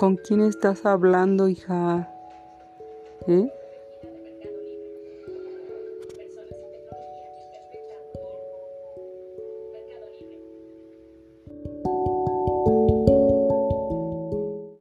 ¿Con quién estás hablando, hija? ¿Eh?